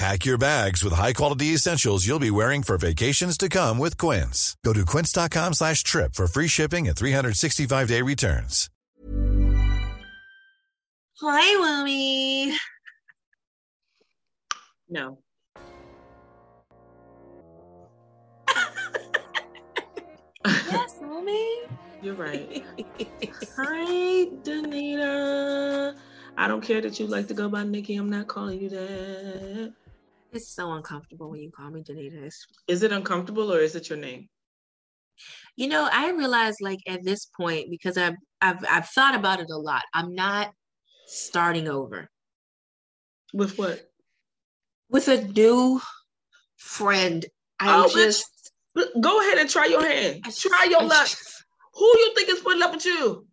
Pack your bags with high-quality essentials you'll be wearing for vacations to come with Quince. Go to quince.com slash trip for free shipping and 365-day returns. Hi, Wumi. No. yes, Wumi. You're right. Hi, Danita. I don't care that you like to go by Nikki. I'm not calling you that. It's so uncomfortable when you call me Danita. It's, Is it uncomfortable or is it your name? you know, I realize like at this point because I've I've I've thought about it a lot. I'm not starting over With what? with a new friend. I Oh, just Go ahead and try your hand. I Try your I luck. just- Who you think is putting up with you?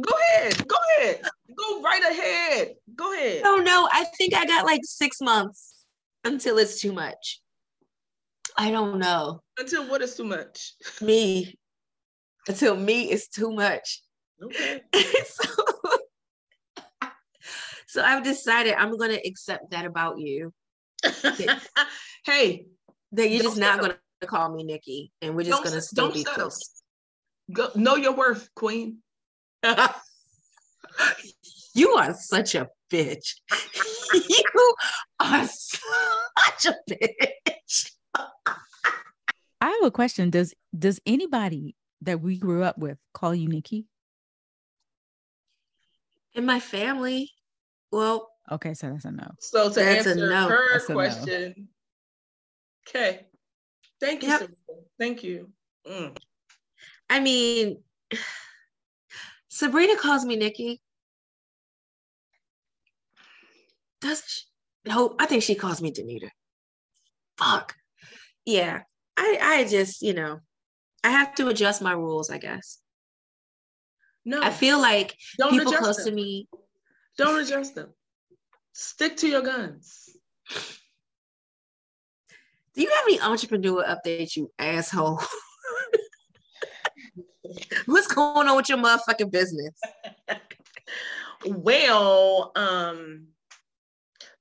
Go ahead. Go ahead. Go right ahead. Go ahead. Oh don't. I think I got like six months until it's too much. I don't know. Until what is too much? Me. Until me is too much. Okay. so, so I've decided I'm gonna accept that about you. hey, That you're just not gonna call me Nikki and we're just gonna s- still don't be settle. close. go, know your worth, queen. you are such a bitch. you are such a bitch. I have a question. Does does anybody that we grew up with call you Nikki? In my family, well, Okay, so that's a no. So to That's a answer no. her That's a no. question, okay. Thank you, Yep. Sabrina. Thank you. Mm. I mean, Sabrina calls me Nikki. Does she? No, I think she calls me Danita. Fuck. Yeah. I I just, you know, I have to adjust my rules, I guess. No, I feel like don't people adjust close them. to me. Don't adjust them. Stick to your guns. Do you have any entrepreneur updates, you asshole? What's going on with your motherfucking business? Well, um,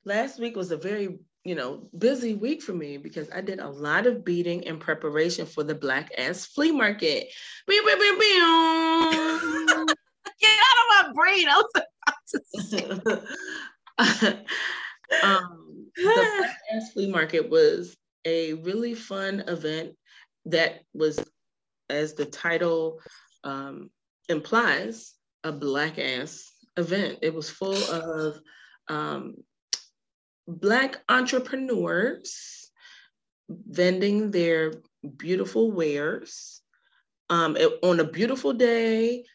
last week was a very, you know, busy week for me because I did a lot of beading in preparation for the Black Ass Flea Market. Get out of my brain. I was about to say. um, the Black Ass Flea Market was a really fun event that was, as the title um, implies, a black ass event. It was full of um, black entrepreneurs vending their beautiful wares um, on a beautiful day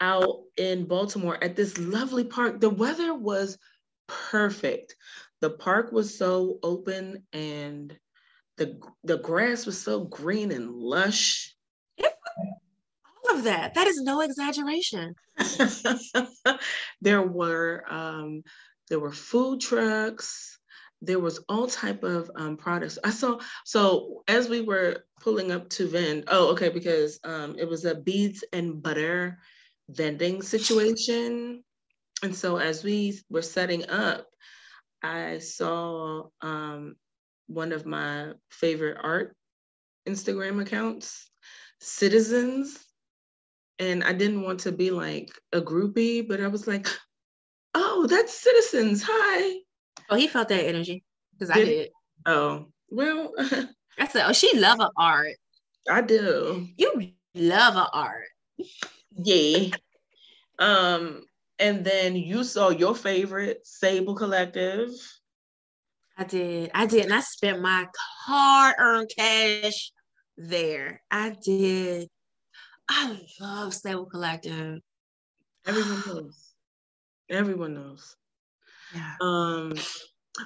out in Baltimore at this lovely park. The weather was perfect. The park was so open and the the grass was so green and lush. All of that. That is no exaggeration. there were um, there were food trucks. There was all type of um, products. I saw. So as we were pulling up to vend, oh, okay, because um, it was a beads and butter vending situation, and so as we were setting up, I saw um, one of my favorite art Instagram accounts, Citizens and I didn't want to be like a groupie, but I was like, oh, that's citizens. Hi. Oh, he felt that energy because I Did-. Oh, well, I said, oh, she love her art. I do. You love her art. Yeah. Um, and then you saw your favorite Sable Collective. I did. I did. And I spent my hard earned cash there. I did. I love Sable Collective. Everyone knows. Everyone knows. Um,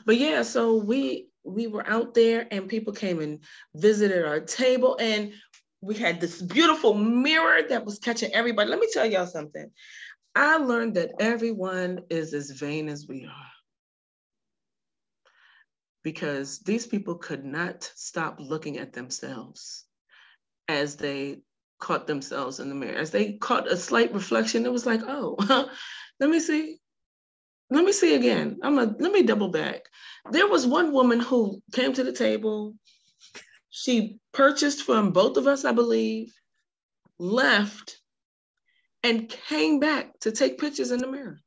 but yeah, so we we were out there and people came and visited our table and we had this beautiful mirror that was catching everybody. Let me tell y'all something. I learned that everyone is as vain as we are. Because these people could not stop looking at themselves as they caught themselves in the mirror. As they caught a slight reflection, it was like, oh, let me see. Let me see again. I'm a let me double back. There was one woman who came to the table. She purchased from both of us, I believe, left, and came back to take pictures in the mirror.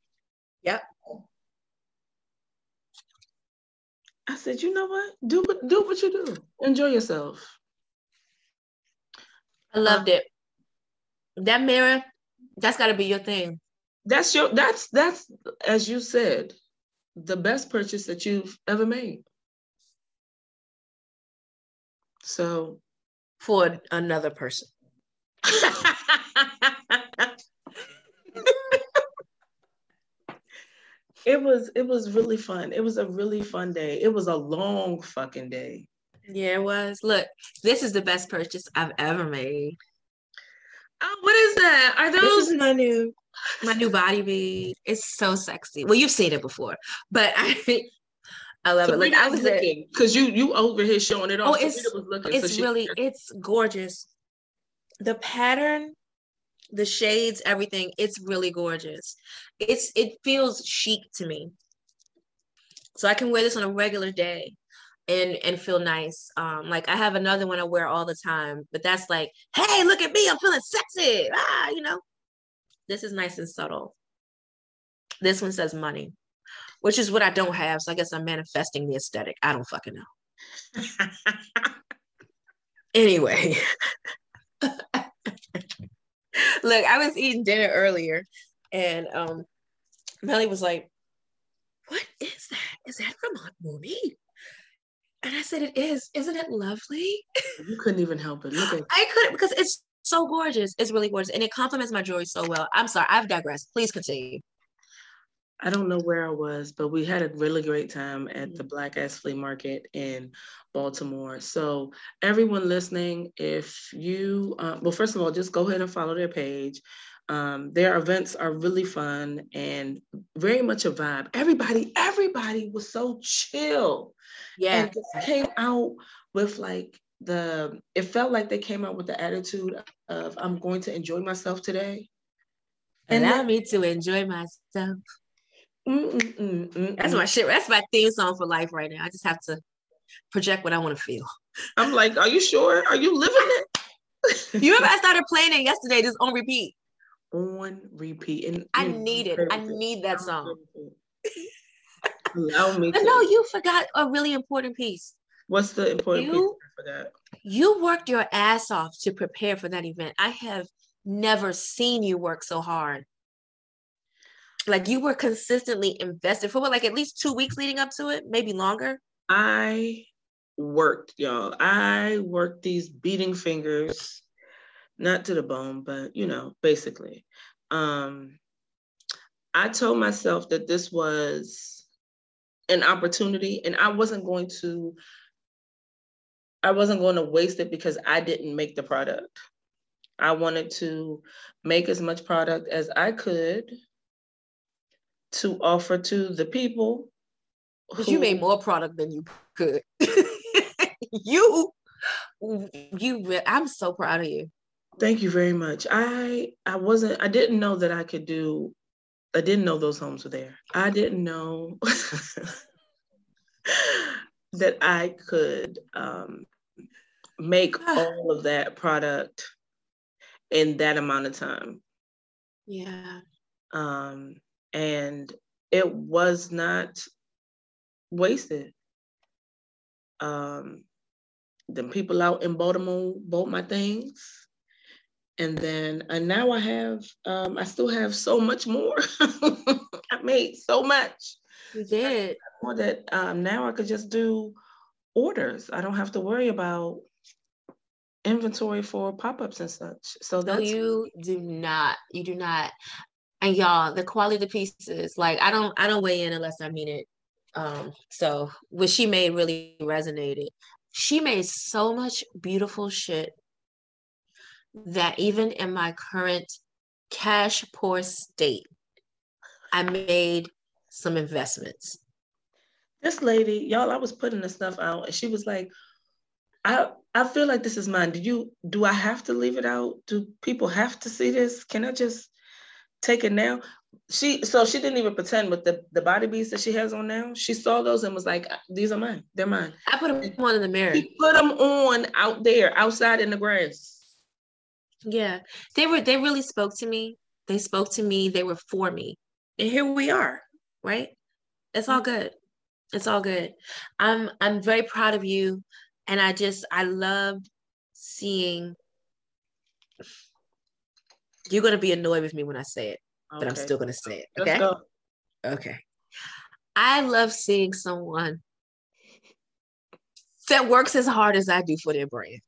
Yep. I said, you know what? Do what do what you do. Enjoy yourself. I loved it. That mirror, that's got to be your thing. That's your that's that's as you said, the best purchase that you've ever made. So for another person. it was it was really fun. It was a really fun day. It was a long fucking day. Yeah, it was. Look, this is the best purchase I've ever made. Oh, what is that? Are those This is my new my new body bead. It's so sexy. Well, you've seen it before, but I I love it. Like I was there. because you you over here showing it off. Oh, it's was looking, it's so she- really it's gorgeous. The pattern, the shades, everything, it's really gorgeous. It's it feels chic to me. So I can wear this on a regular day and and feel nice. Um, like I have another one I wear all the time, but that's like, hey, look at me, I'm feeling sexy. Ah, you know. This is nice and subtle. This one says money, which is what I don't have. So I guess I'm manifesting the aesthetic. I don't fucking know. Anyway, look, I was eating dinner earlier and um Melly was like, What is that? Is that Vermont Mooney? And I said, It is. Isn't it lovely? you couldn't even help it. Look at I couldn't because it's so gorgeous. It's really gorgeous. And it complements my jewelry so well. I'm sorry, I've digressed. Please continue. I don't know where I was, but we had a really great time at Mm-hmm. the Black Ass Flea Market in Baltimore. So, everyone listening, if you, uh, well, first of all, just go ahead and follow their page. Um, their events are really fun and very much a vibe. Everybody, everybody was so chill Yeah. and just came out with like the, it felt like they came out with the attitude of, I'm going to enjoy myself today. And Allow that- me to enjoy myself. Mm, mm, mm, mm, That's my shit. That's my theme song for life right now. I just have to project what I want to feel. I'm like, are you sure? Are you living it? You remember I started playing it yesterday, just on repeat. on repeat. And I need it. I need that song. Allow me to. no, you forgot a really important piece. What's the important You- for that? You worked your ass off to prepare for that event. I have never seen you work so hard. Like you were consistently invested for what, like at least two weeks leading up to it, maybe longer. I worked, y'all. I worked these beading fingers, not to the bone, but you know, basically. Um, I told myself that this was an opportunity and I wasn't going to I wasn't going to waste it because I didn't make the product. I wanted to make as much product as I could to offer to the people. Because you made more product than you could. you, you, I'm so proud of you. Thank you very much. I I wasn't I didn't know that I could do I didn't know those homes were there. I didn't know that I could um, make all of that product in that amount of time. Yeah. Um, and it was not wasted. Um, the people out in Baltimore bought my things and then and now I have um, I still have so much more. I made so much. You did. More that um, now I could just do orders. I don't have to worry about inventory for pop-ups and such. So No, that's you do not. You do not. And y'all, the quality of the pieces, like I don't I don't weigh in unless I mean it. Um, so what she made really resonated. She made so much beautiful shit that even in my current cash poor state, I made some investments. this lady, y'all, I was putting the stuff out and she was like, I I feel like this is mine. Do you do I have to leave it out? Do people have to see this? Can I just take it now? She so she didn't even pretend with the, the body beads that she has on now. She saw those and was like, uh, these are mine. They're mine. I put them on in the mirror. She put them on out there, outside in the grass. Yeah, they were. They really spoke to me. They spoke to me. They were for me, and here we are. Right? It's all mm-hmm. good. It's all good. I'm. I'm very proud of you, and I just. I loved seeing. You're gonna be annoyed with me when I say it, but I'm still gonna say it. Okay. go. Okay. I love seeing someone that works as hard as I do for their brand.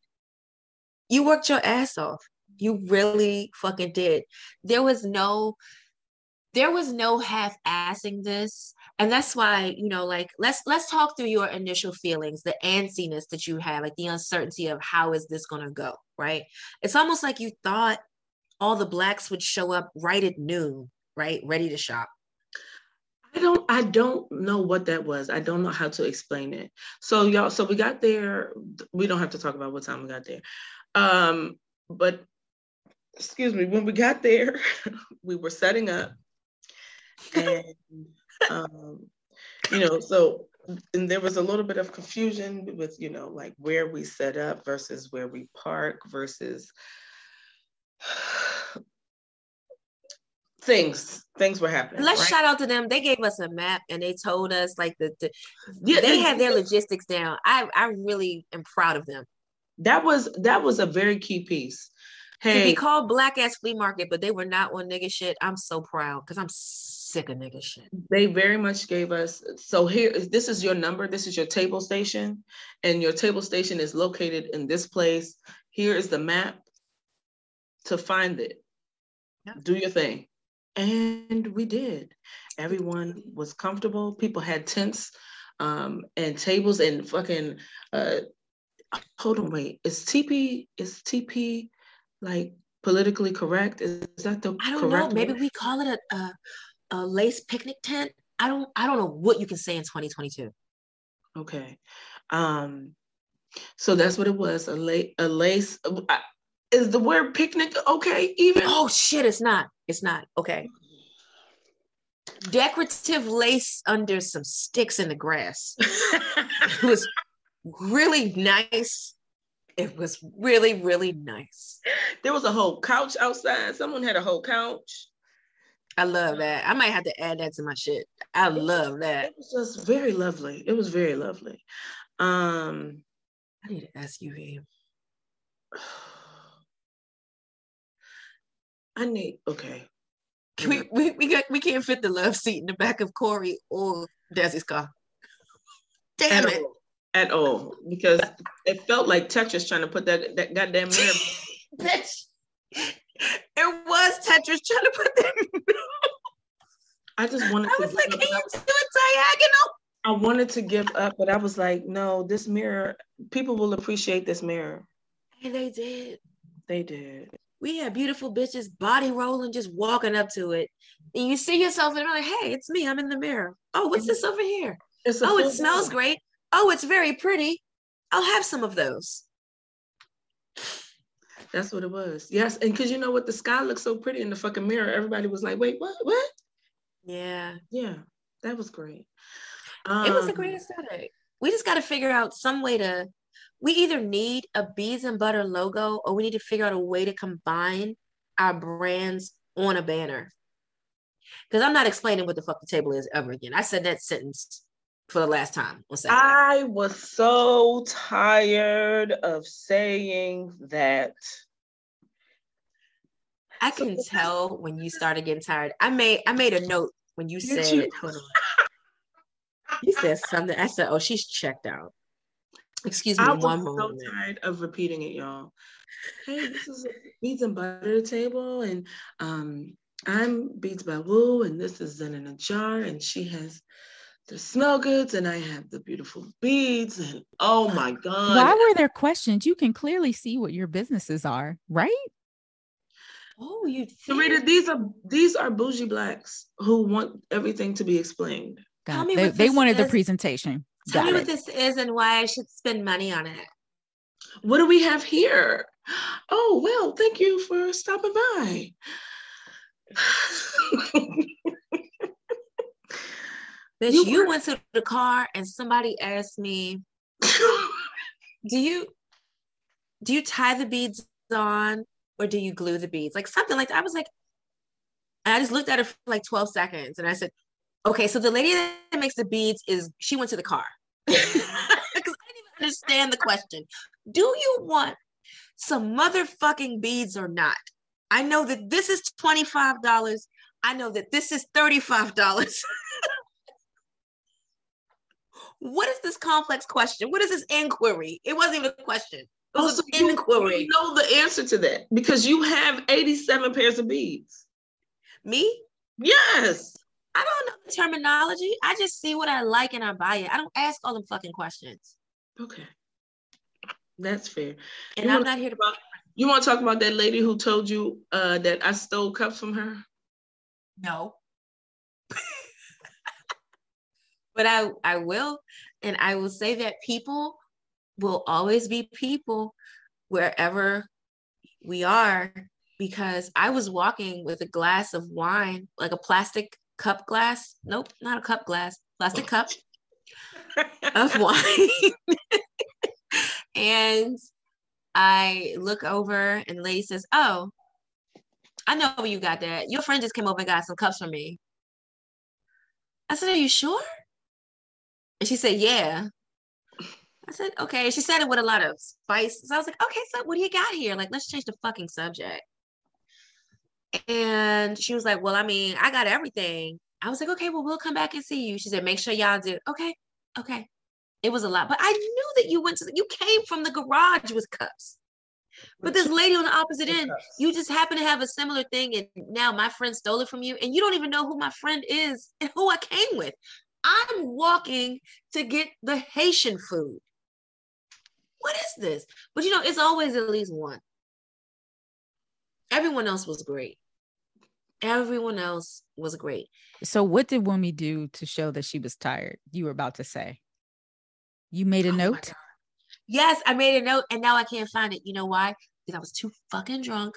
You worked your ass off. You really fucking did. There was no there was no half-assing this. And that's why, you know, like let's let's talk through your initial feelings, the antsiness that you had, like the uncertainty of how is this gonna go, right? It's almost like you thought all the blacks would show up right at noon, right? Ready to shop. I don't I don't know what that was. I don't know how to explain it. So y'all, so we got there. We don't have to talk about what time we got there. Um, but excuse me, when we got there, we were setting up and um, you know, so and there was a little bit of confusion with, you know, like where we set up versus where we park versus things things were happening. Let's right? shout out to them. They gave us a map and they told us like the, the Yeah, they had their logistics down. I I really am proud of them. that was that was a very key piece. To be called black ass flea market, but they were not on nigga shit. I'm so proud because I'm sick of nigga shit. they very much gave us so here this is your number, this is your table station, and your table station is located in this place. Here is the map to find it. Yeah. Do your thing. And we did. Everyone was comfortable. People had tents um, and tables and fucking uh, hold on, wait. Is TP is TP like politically correct? Is, is that the I don't know. Maybe word? we call it a, a a lace picnic tent. I don't I don't know what you can say in 2022. Okay. Um, so that's what it was. A lace, a lace. Is the word picnic okay? Even Oh shit, it's not. It's not. Okay. Decorative lace under some sticks in the grass. It was really nice. It was really, really nice. there was a whole couch outside. Someone had a whole couch. I love that. I might have to add that to my shit. I love that. It was just very lovely. It was very lovely. Um, I need an SUV. I need okay. We we we, got, we can't fit the love seat in the back of Corey or Desi's car. Damn at it. all, at all because it felt like Tetris trying to put that that goddamn mirror. Bitch. It was Tetris trying to put that. I just wanted I to. was like, can you do it diagonal? I wanted to give up, but I was like, no, this mirror. People will appreciate this mirror. And they did. They did. We had beautiful bitches body rolling, just walking up to it. And you see yourself and you're like, hey, it's me. I'm in the mirror. Oh, what's this over here? Oh, it smells great. Oh, it's very pretty. I'll have some of those. That's what it was. Yes, and because you know what, the sky looks so pretty in the fucking mirror. Everybody was like, wait, what? What? Yeah. Yeah, that was great. It was a Um, great aesthetic. We just got to figure out some way to. We either need a beads and butter logo, or we need to figure out a way to combine our brands on a banner. Because I'm not explaining what the fuck the table is ever again. I said that sentence for the last time on Saturday. I was so tired of saying that I can tell when you started getting tired. I made I made a note when you Did said you? hold on. You said something. I said, "Oh, she's checked out." Excuse me, I was one so moment. tired of repeating it, y'all. Hey, this is a beads and butter table, and um, I'm Beads by Woo, and this is Zen in a jar, and she has the smell goods, and I have the beautiful beads, and oh my god! Why were there questions? You can clearly see what your businesses are, right? Oh, you Sarita, did? these are these are bougie blacks who want everything to be explained. Tell me they what they this wanted the presentation. Tell Got me it. what this is and why I should spend money on it. What do we have here? Oh well, thank you for stopping by. Bitch, You you, were- went to the car and somebody asked me, "Do you do you tie the beads on or do you glue the beads?" Like something like that. I was like, and I just looked at her for like 12 seconds and I said, "Okay, so the lady that makes the beads is she went to the car." Because I didn't even understand the question. Do you want some motherfucking beads or not? I know that this is $25. I know that this is $35. what is this complex question? What is this inquiry? It wasn't even a question. It was Also, an inquiry. you know the answer to that because you have 87 pairs of beads. Me? Yes. I don't know the terminology. I just see what I like and I buy it. I don't ask all them fucking questions. Okay. That's fair. And You I'm not here to about- You want to talk about that lady who told you uh, that I stole cups from her? No. But I I will and I will say that people will always be people wherever we are because I was walking with a glass of wine, like a plastic cup glass. Nope, not a cup glass, plastic cup of wine. and I look over and the lady says, Oh, I know you got that. Your friend just came over and got some cups for me. I said, Are you sure? And she said, Yeah. I said, Okay. She said it with a lot of spice. So I was like, Okay, so what do you got here? Like, let's change the fucking subject. And she was like, Well, I mean, I got everything. I was like, Okay, well, we'll come back and see you. She said, Make sure y'all do. Okay. Okay. It was a lot, but I knew that you went to, you came from the garage with cups. But this lady on the opposite end, you just happen to have a similar thing, and now my friend stole it from you, and you don't even know who my friend is and who I came with. I'm walking to get the Haitian food. What is this? But you know, it's always at least one. Everyone else was great. Everyone else was great. So what did Wumi do to show that she was tired? You were about to say. You made a Oh note. Yes, I made a note, and now I can't find it. You know why? Because I was too fucking drunk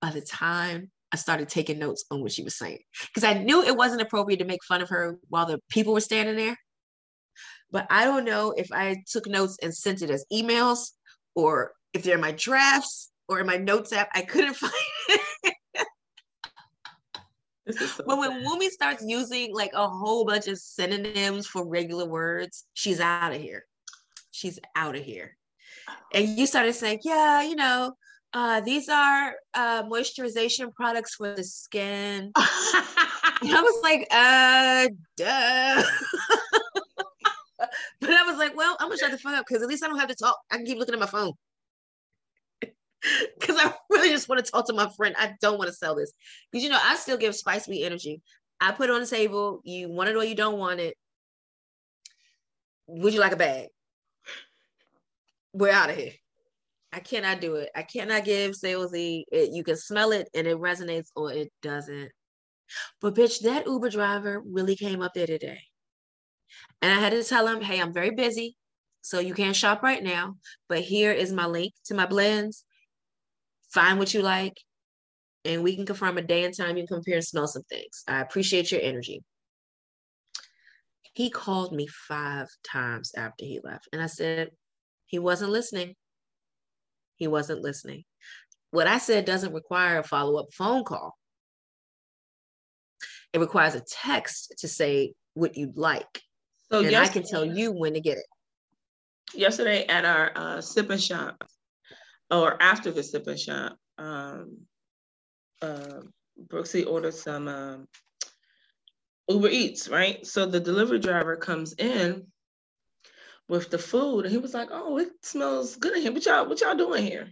by the time I started taking notes on what she was saying. Because I knew it wasn't appropriate to make fun of her while the people were standing there. But I don't know if I took notes and sent it as emails or if they're in my drafts or in my notes app. I couldn't find it. So But when. Wumi starts using like a whole bunch of synonyms for regular words, she's out of here. She's out of here. And you started saying, yeah, you know, uh, these are uh, moisturization products for the skin. I was like, uh, duh. but I was like, well, I'm gonna shut the fuck up because at least I don't have to talk. I can keep looking at my phone. Because I really just want to talk to my friend. I don't want to sell this. Because you know, I still give Spice Me energy. I put it on the table. You want it or you don't want it. Would you like a bag? We're out of here. I cannot do it. I cannot give salesy. It, you can smell it and it resonates or it doesn't. But bitch, that Uber driver really came up there today. And I had to tell him, hey, I'm very busy. So you can't shop right now. But here is my link to my blends. Find what you like. And we can confirm a day and time you can come here and smell some things. I appreciate your energy. He called me five times after he left. And I said, he wasn't listening. He wasn't listening. What I said doesn't require a follow up phone call. It requires a text to say what you'd like. so and I can tell you when to get it. yesterday at our uh, sip and shop, or after the sip and shop, um, uh, Brooksy ordered some um, Uber Eats, right? So the delivery driver comes in with the food, and he was like, "Oh, it smells good in here. What y'all, what y'all doing here?"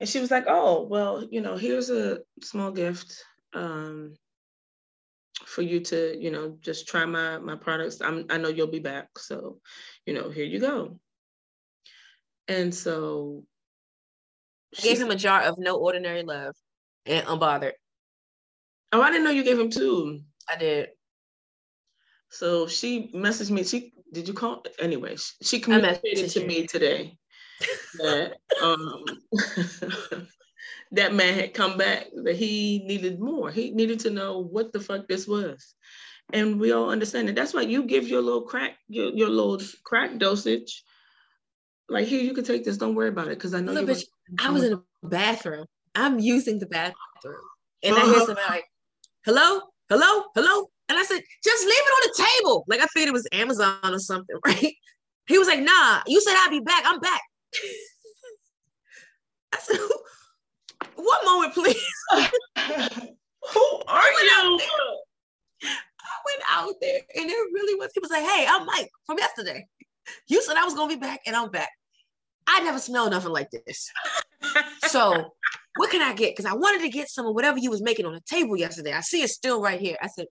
And she was like, "Oh, well, you know, here's a small gift um, for you to, you know, just try my my products. I'm, I know you'll be back, so, you know, here you go." And so, I gave him a jar of no ordinary love and unbothered. Oh, I didn't know you gave him two. I did. So she messaged me. She did you call? Anyway, she communicated to me today that um that man had come back. That he needed more. He needed to know what the fuck this was, and we all understand it. That's why you give your little crack, your, your little crack dosage. Like here, you can take this. Don't worry about it, because I know. Look, bitch, I was in the bathroom. I'm using the bathroom, and uh-huh. I hear somebody like, "Hello, hello, hello." And I said, just leave it on the table. Like I figured it was Amazon or something, right? He was like, nah, you said I'd be back. I'm back. I said, one moment, please. Who are you? I went out there and it really was, he was like, hey, I'm Mike from yesterday. You said I was gonna be back and I'm back. I never smelled nothing like this. so what can I get? Because I wanted to get some of whatever you was making on the table yesterday. I see it still right here. I said,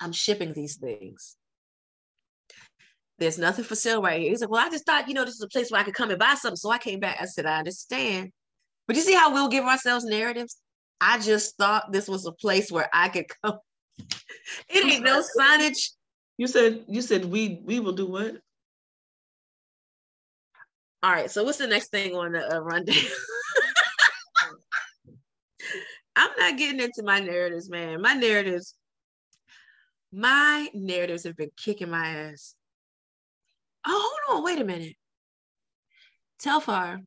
I'm shipping these things. There's nothing for sale right here. He's like, Well, I just thought, you know, this is a place where I could come and buy something. So I came back. I said, I understand. But you see how we'll give ourselves narratives? I just thought this was a place where I could come. it ain't no signage. You said you said we we will do what? All right. So what's the next thing on the uh, rundown? I'm not getting into my narratives, man. My narratives my narratives have been kicking my ass. Oh, hold on, wait a minute. Telfar.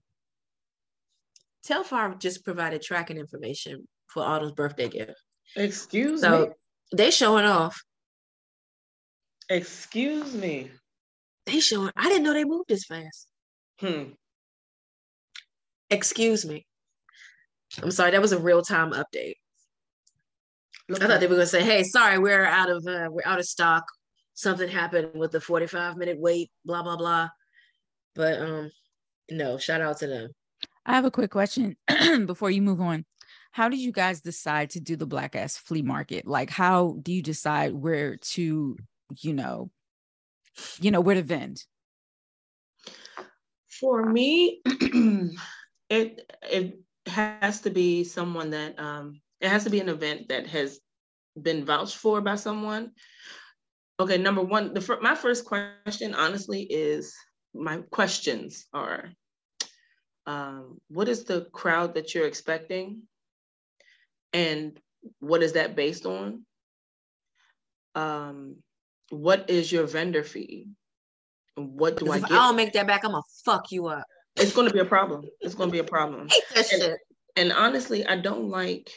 Telfar just provided tracking information for Autumn's birthday gift. Excuse so me. They showing off. Excuse me. They showing. I didn't know they moved this fast. Hmm. Excuse me. I'm sorry. That was a real time update. I thought they were going to say, "Hey, sorry, we're out of uh, we're out of stock. Something happened with the 45 minute wait, blah blah blah." But um, no, shout out to them. I have a quick question before you move on. How did you guys decide to do the black ass flea market? Like, how do you decide where to, you know, you know, where to vend? For me, it it has to be someone that um it has to be an event that has been vouched for by someone. Okay, number one, the my first question, honestly, is my questions are, um, what is the crowd that you're expecting, and what is that based on? Um, what is your vendor fee? What do I if get? I don't make that back, I'm gonna fuck you up. It's gonna be a problem. It's gonna be a problem. and, shit. and honestly, I don't like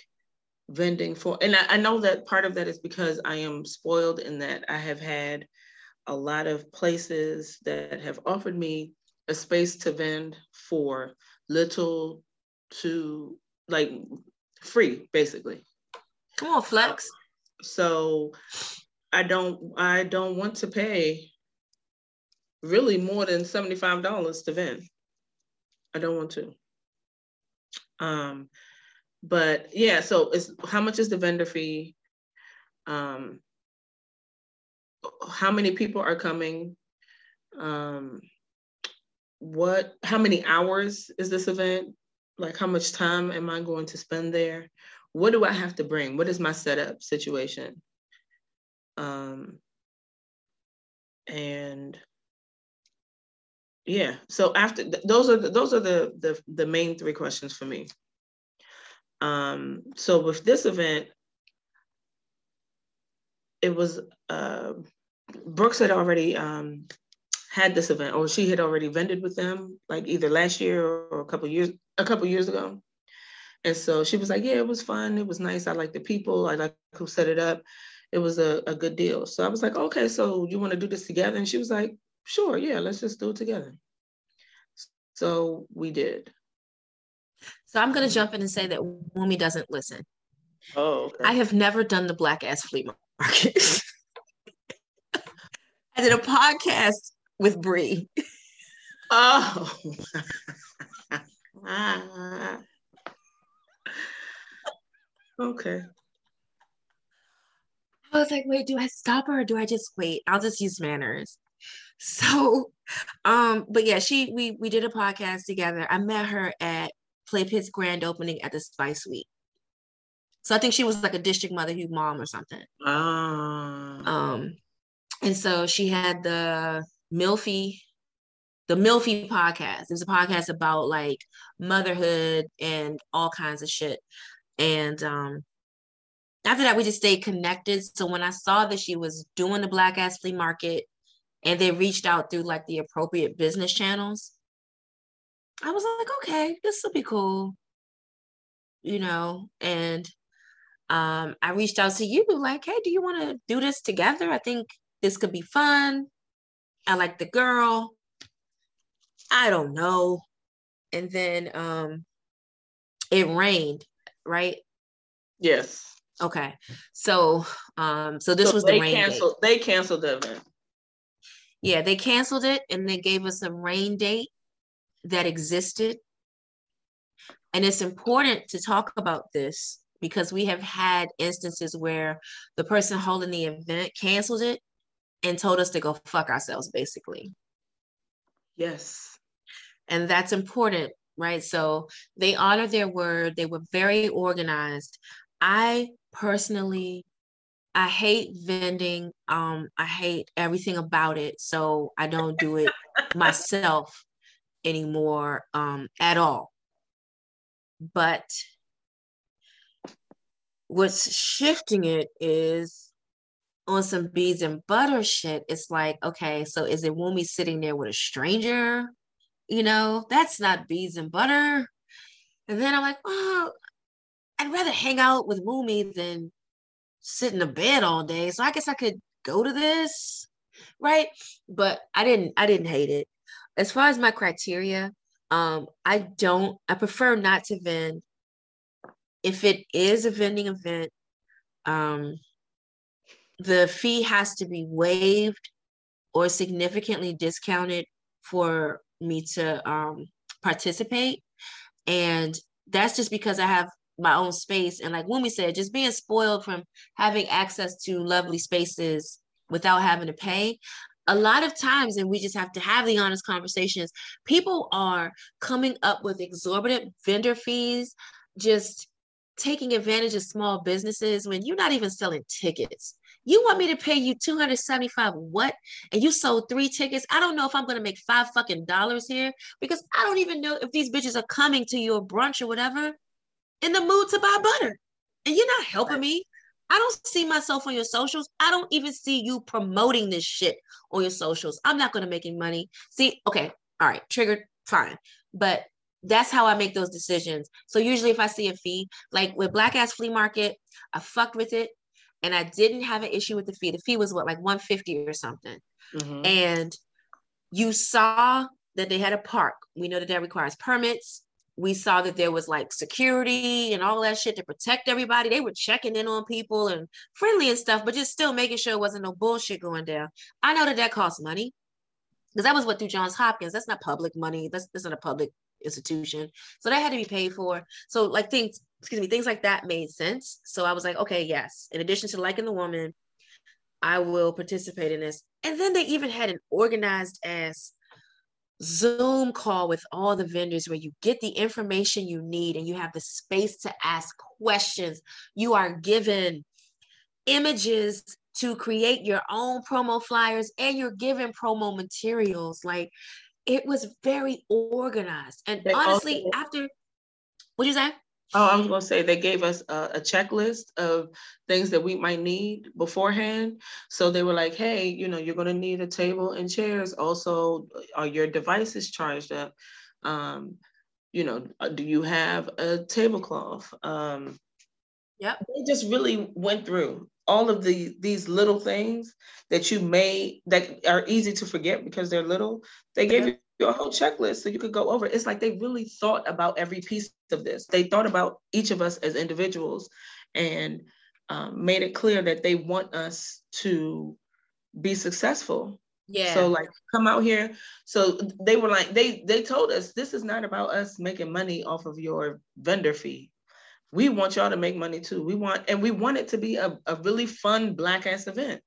vending for and I, I, know that part of that is because i am spoiled in that i have had a lot of places that have offered me a space to vend for little to like free basically. Come on flex. So i don't i don't want to pay really more than $75 to vend. I don't want to. Um but yeah, so it's how much is the vendor fee? Um, how many people are coming? Um, what? How many hours is this event? Like, how much time am I going to spend there? What do I have to bring? What is my setup situation? Um, and yeah, so after th- those are the, those are the, the the main three questions for me. Um, so with this event, it was uh, Brooks had already um, had this event, or she had already vended with them, like either last year or a couple years a couple years ago. And so she was like, "Yeah, it was fun. It was nice. I like the people. I like who set it up. It was a, a good deal." So I was like, "Okay, so you want to do this together?" And she was like, "Sure, yeah, let's just do it together." So we did. So I'm going to jump in and say that Wumi doesn't listen. Oh, okay. I have never done the black ass flea market. I did a podcast with Bree. Oh. okay. I was like, wait, do I stop her or do I just wait? I'll just use manners. So, um, but yeah, she we we did a podcast together. I met her at Play Pit's grand opening at the Spice Week. So I think she was like a district mother who mom or something. Ah. Um, and so she had the Milfy, the Milfy podcast. It was a podcast about like motherhood and all kinds of shit. And um, after that, we just stayed connected. So when I saw that she was doing the Black Ass Flea Market and they reached out through like the appropriate business channels, I was like, okay, this will be cool. You know, and um, I reached out to you like, hey, do you want to do this together? I think this could be fun. I like the girl. I don't know. And then um it rained, right? Yes. Okay. So um so this So was the rain date. canceled. They canceled the event. Yeah, they canceled it and they gave us a rain date that existed. And it's important to talk about this because we have had instances where the person holding the event canceled it and told us to go fuck ourselves, basically. Yes. And that's important, right? So they honored their word, they were very organized. I personally I hate vending. Um, I hate everything about it. So I don't do it myself anymore um, at all. But what's shifting it is on some beads and butter shit. It's like, okay, so is it Wumi sitting there with a stranger? You know, that's not beads and butter. And then I'm like, oh, I'd rather hang out with Wumi than sit in the bed all day. So I guess I could go to this, right? But I didn't. I didn't hate it. As far as my criteria, um, I don't. I prefer not to vend. If it is a vending event, um, the fee has to be waived or significantly discounted for me to um, participate, and that's just because I have my own space. And like Wumi said, just being spoiled from having access to lovely spaces without having to pay. A lot of times, and we just have to have the honest conversations, people are coming up with exorbitant vendor fees, just taking advantage of small businesses when you're not even selling tickets. You want me to pay you 275 what? And you sold three tickets. I don't know if I'm gonna make five fucking dollars here because I don't even know if these bitches are coming to your brunch or whatever in the mood to buy butter. And you're not helping me. I don't see myself on your socials. I don't even see you promoting this shit on your socials. I'm not going to make any money. See, okay, all right, triggered, fine. But that's how I make those decisions. So usually if I see a fee, like with Black Ass Flea Market, I fucked with it and I didn't have an issue with the fee. The fee was what, like 150 or something. Mhm. And you saw that they had a park. We know that that requires permits. We saw that there was like security and all that shit to protect everybody. They were checking in on people and friendly and stuff, but just still making sure it wasn't no bullshit going down. I know that that costs money because that was what through Johns Hopkins. That's not public money. That's, that's not a public institution. So that had to be paid for. So like things, excuse me, things like that made sense. So I was like, okay, yes. In addition to liking the woman, I will participate in this. And then they even had an organized ass Zoom call with all the vendors where you get the information you need and you have the space to ask questions. You are given images to create your own promo flyers and you're given promo materials. Like it was very organized. And They honestly, also- after what you say? Oh, I was gonna say they gave us a, a checklist of things that we might need beforehand. So they were like, "Hey, you know, you're gonna need a table and chairs. Also, are your devices charged up? Um, you know, uh, do you have a tablecloth? Um, Yep. They just really went through all of the these little things that you may that are easy to forget because they're little. They gave you a whole checklist so you could go over. It's like they really thought about every piece of this. They thought about each of us as individuals and um, made it clear that they want us to be successful. Yeah. So like come out here. So they were like they they told us this is not about us making money off of your vendor fee. We want y'all to make money too. We want and we want it to be a, a really fun black ass event.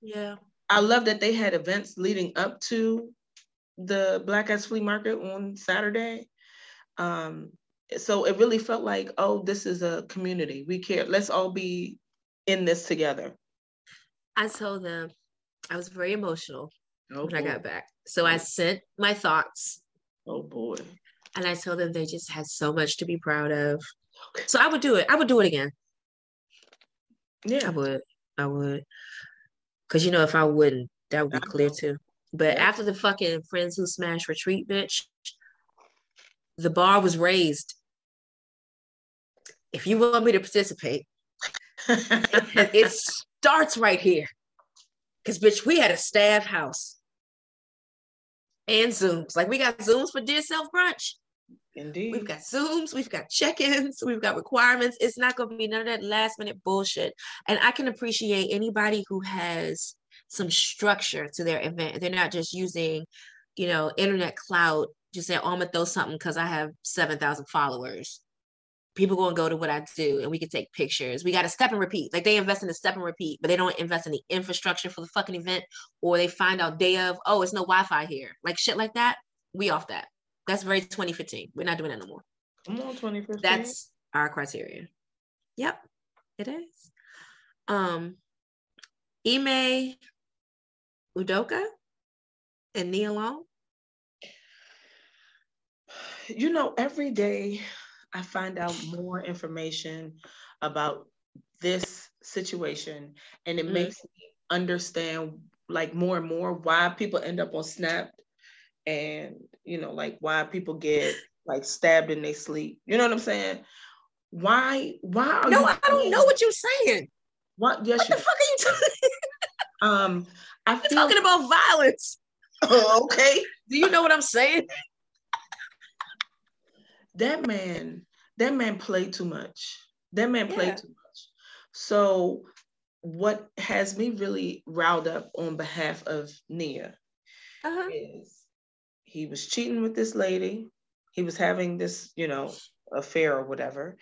yeah. I love that they had events leading up to the Black Ass Flea Market on Saturday. Um, so it really felt like, oh, this is a community. We care. Let's all be in this together. I told them I was very emotional Oh when I got back. So I sent my thoughts Oh boy. and I told them they just had so much to be proud of. So I would do it. I would do it again. Yeah. I would. I would. Cause you know, if I wouldn't, that would be clear too. But Yeah. after the fucking friends who smash retreat, bitch, the bar was raised. If you want me to participate, it starts right here. Cause bitch, we had a staff house and Zooms. Like we got Zooms for Dear Self Brunch. Indeed. We've got Zooms, we've got check-ins, we've got requirements. It's not going to be none of that last minute bullshit. And I can appreciate anybody who has some structure to their event. They're not just using, you know, internet cloud, just say, oh, I'm gonna throw something because I have 7,000 followers. People gonna go to what I do and we can take pictures. We got to step and repeat. Like they invest in the step and repeat, but they don't invest in the infrastructure for the fucking event, or they find out day of, oh, it's no Wi-Fi here. Like shit like that. We off that. That's very 2015. We're not doing that no more. Come on, 2015. That's our criteria. Yep, it is. Um, Ime Udoka and Nia Long. you know, every day I find out more information about this situation, and it Mhm. makes me understand like more and more why people end up on Snap, and you know, like why people get like stabbed in their sleep. You know what I'm saying? Why? Why are No? I don't know what you're saying. What? Yes, What the fuck are you talking? Um, I feel. talking about violence. okay. Do you know what I'm saying? that man that man played too much that man played too much so what has me really riled up on behalf of nia Uh-huh. is he was cheating with this lady he was having this you know affair or whatever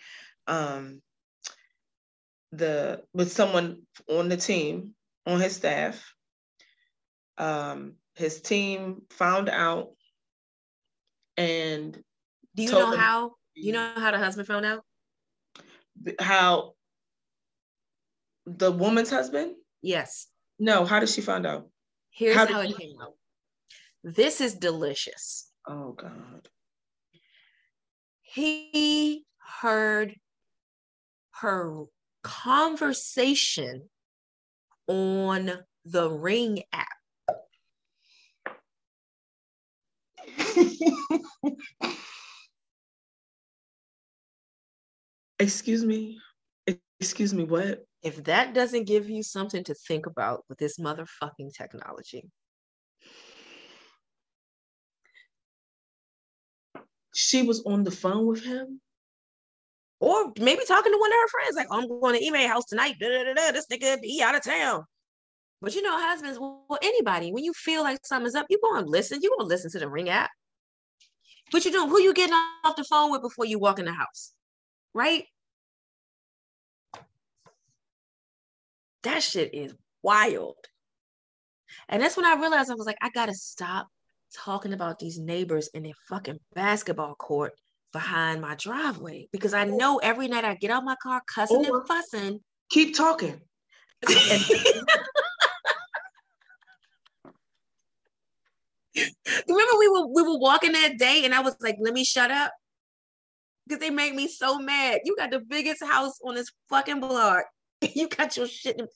um the with someone on the team on his staff um his team found out and Do you know how? You know how the husband found out? how the woman's husband Yes. no how did she find out Here's How how, it came out. This is delicious. oh god He heard her conversation on the Ring app. excuse me. Excuse me what? If that doesn't give you something to think about with this motherfucking technology, she was on the phone with him or maybe talking to one of her friends, like, oh, I'm going to email house tonight. Da, da, da, this nigga, he out of town. But you know, husbands, well, anybody, when you feel like something's up, you go and listen. You go listen to the Ring app. But you doing? Who you getting off the phone with before you walk in the house? Right? That shit is wild. And that's when I realized I was like, I gotta stop talking about these neighbors in their fucking basketball court Mm-hmm. behind my driveway because I know every night I get out my car oh cussing Or- and fussing. keep talking Remember we were we were walking that day and I was like, let me shut up. Because they made me so mad. You got the biggest house on this fucking block. You got your shit. in-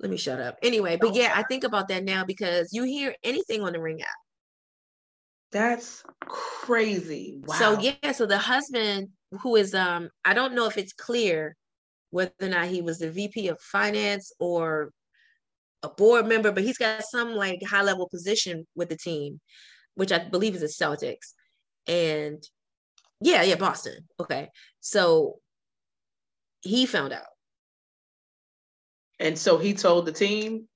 Let me shut up. Anyway, but oh. yeah, I think about that now because you hear anything on the ring app. That's crazy wow So yeah, so the husband who is um, I don't know if it's clear whether or not he was the VP of finance or a board member, but he's got some like high level position with the team, which I believe is the Celtics. And yeah, yeah, Boston. Okay. So he found out. And so he told the team.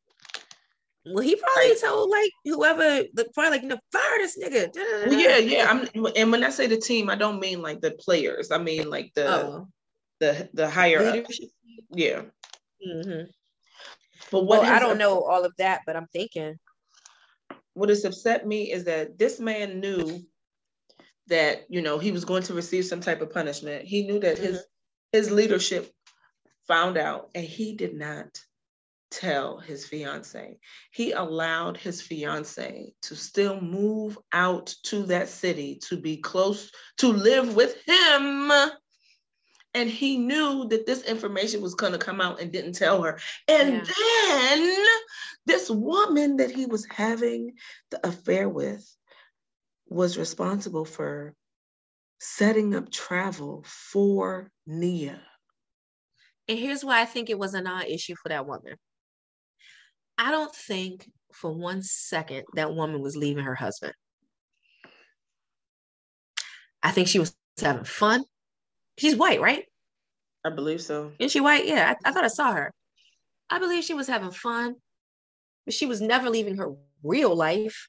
Well, he probably told like whoever the probably like you know fire this nigga. Well, yeah, yeah. I'm and when I say the team, I don't mean like the players. I mean like the oh. the the higher Leadership. Yeah. Mm-hmm. But what well, I don't know all of that, but I'm thinking. What has upset me is that this man knew that you know he was going to receive some type of punishment. He knew that mm-hmm. his his leadership found out, and he did not tell his fiance. He allowed his fiance to still move out to that city to be close to live with him. And he knew that this information was going to come out and didn't tell her. And yeah. then this woman that he was having the affair with was responsible for setting up travel for Nia. And here's why I think it was a non issue for that woman. I don't think for one second that woman was leaving her husband. I think she was having fun. She's white, right? I believe so. Is she white? Yeah, I, I thought I saw her. I believe she was having fun, but she was never leaving her real life.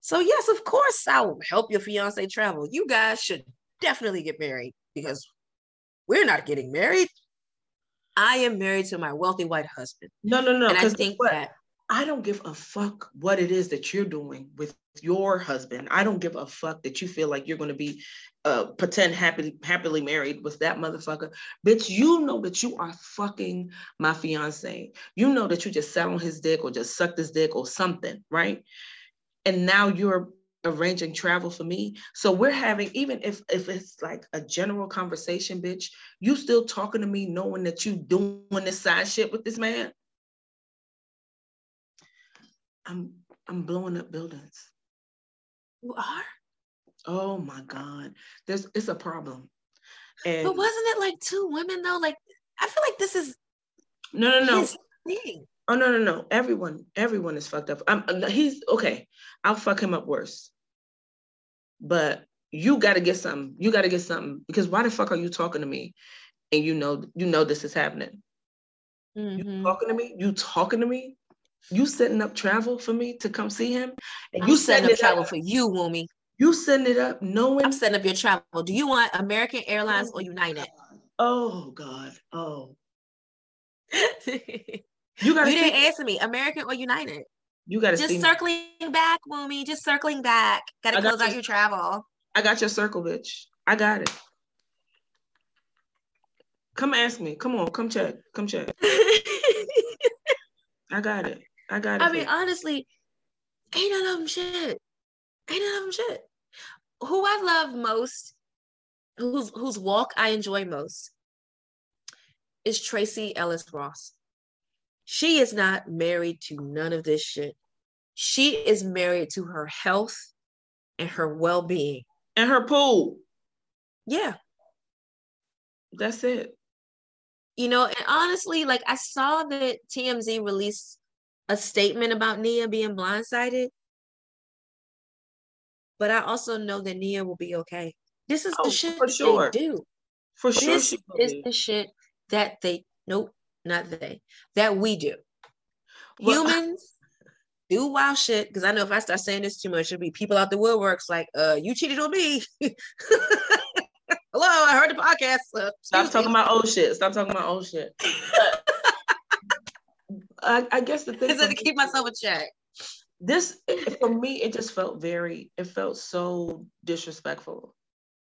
So, yes, of course, I'll help your fiance travel. You guys should definitely get married because we're not getting married. I am married to my wealthy white husband. No, no, no. And I think what? that I don't give a fuck what it is that you're doing with your husband. I don't give a fuck that you feel like you're going to be uh, pretend happily happily married with that motherfucker. Bitch, you know that you are fucking my fiance. You know that you just sat on his dick or just sucked his dick or something, right? And now you're arranging travel for me. So we're having, even if if it's like a general conversation, bitch, you still talking to me knowing that you doing this side shit with this man. I'm I'm blowing up buildings. You are? Oh my God. There's it's a problem. And but wasn't it like two women though? Like I feel like this is no no no. Thing. Oh no no no! Everyone everyone is fucked up. I'm he's okay. I'll fuck him up worse but you got to get something. You got to get something because why the fuck are you talking to me? And you know, you know this is happening. Mm-hmm. You talking to me? You talking to me? You setting up travel for me to come see him? And I'm you setting up travel up. for you, Wumi. You setting it up knowing I'm setting up your travel. Do you want American Airlines oh, or United? Oh God. Oh. you got You didn't answer me. American or United? You got to just circling me. back, Wumi. Just circling back. Got to close out your travel. I got your circle, bitch. I got it. Come ask me. Come on. Come check. Come check. I got it. I got it. I mean, honestly, ain't none of them shit. Ain't none of them shit. Who I love most, whose whose walk I enjoy most, is Tracee Ellis Ross. She is not married to none of this shit. She is married to her health and her well being. And her pool. Yeah. That's it. You know, and honestly, like I saw that TMZ released a statement about Nia being blindsided. But I also know that Nia will be okay. This is oh, the shit for sure. they do. For sure. This is the shit that they nope not they, that we do. Well, Humans do wild shit. Because I know if I start saying this too much, it'll be people out the woodworks like, uh, you cheated on me. Hello, I heard the podcast. Uh, Stop talking about old shit. Stop talking about old shit. I, I, guess the thing is to keep myself in check. This for me, it just felt very, it felt so disrespectful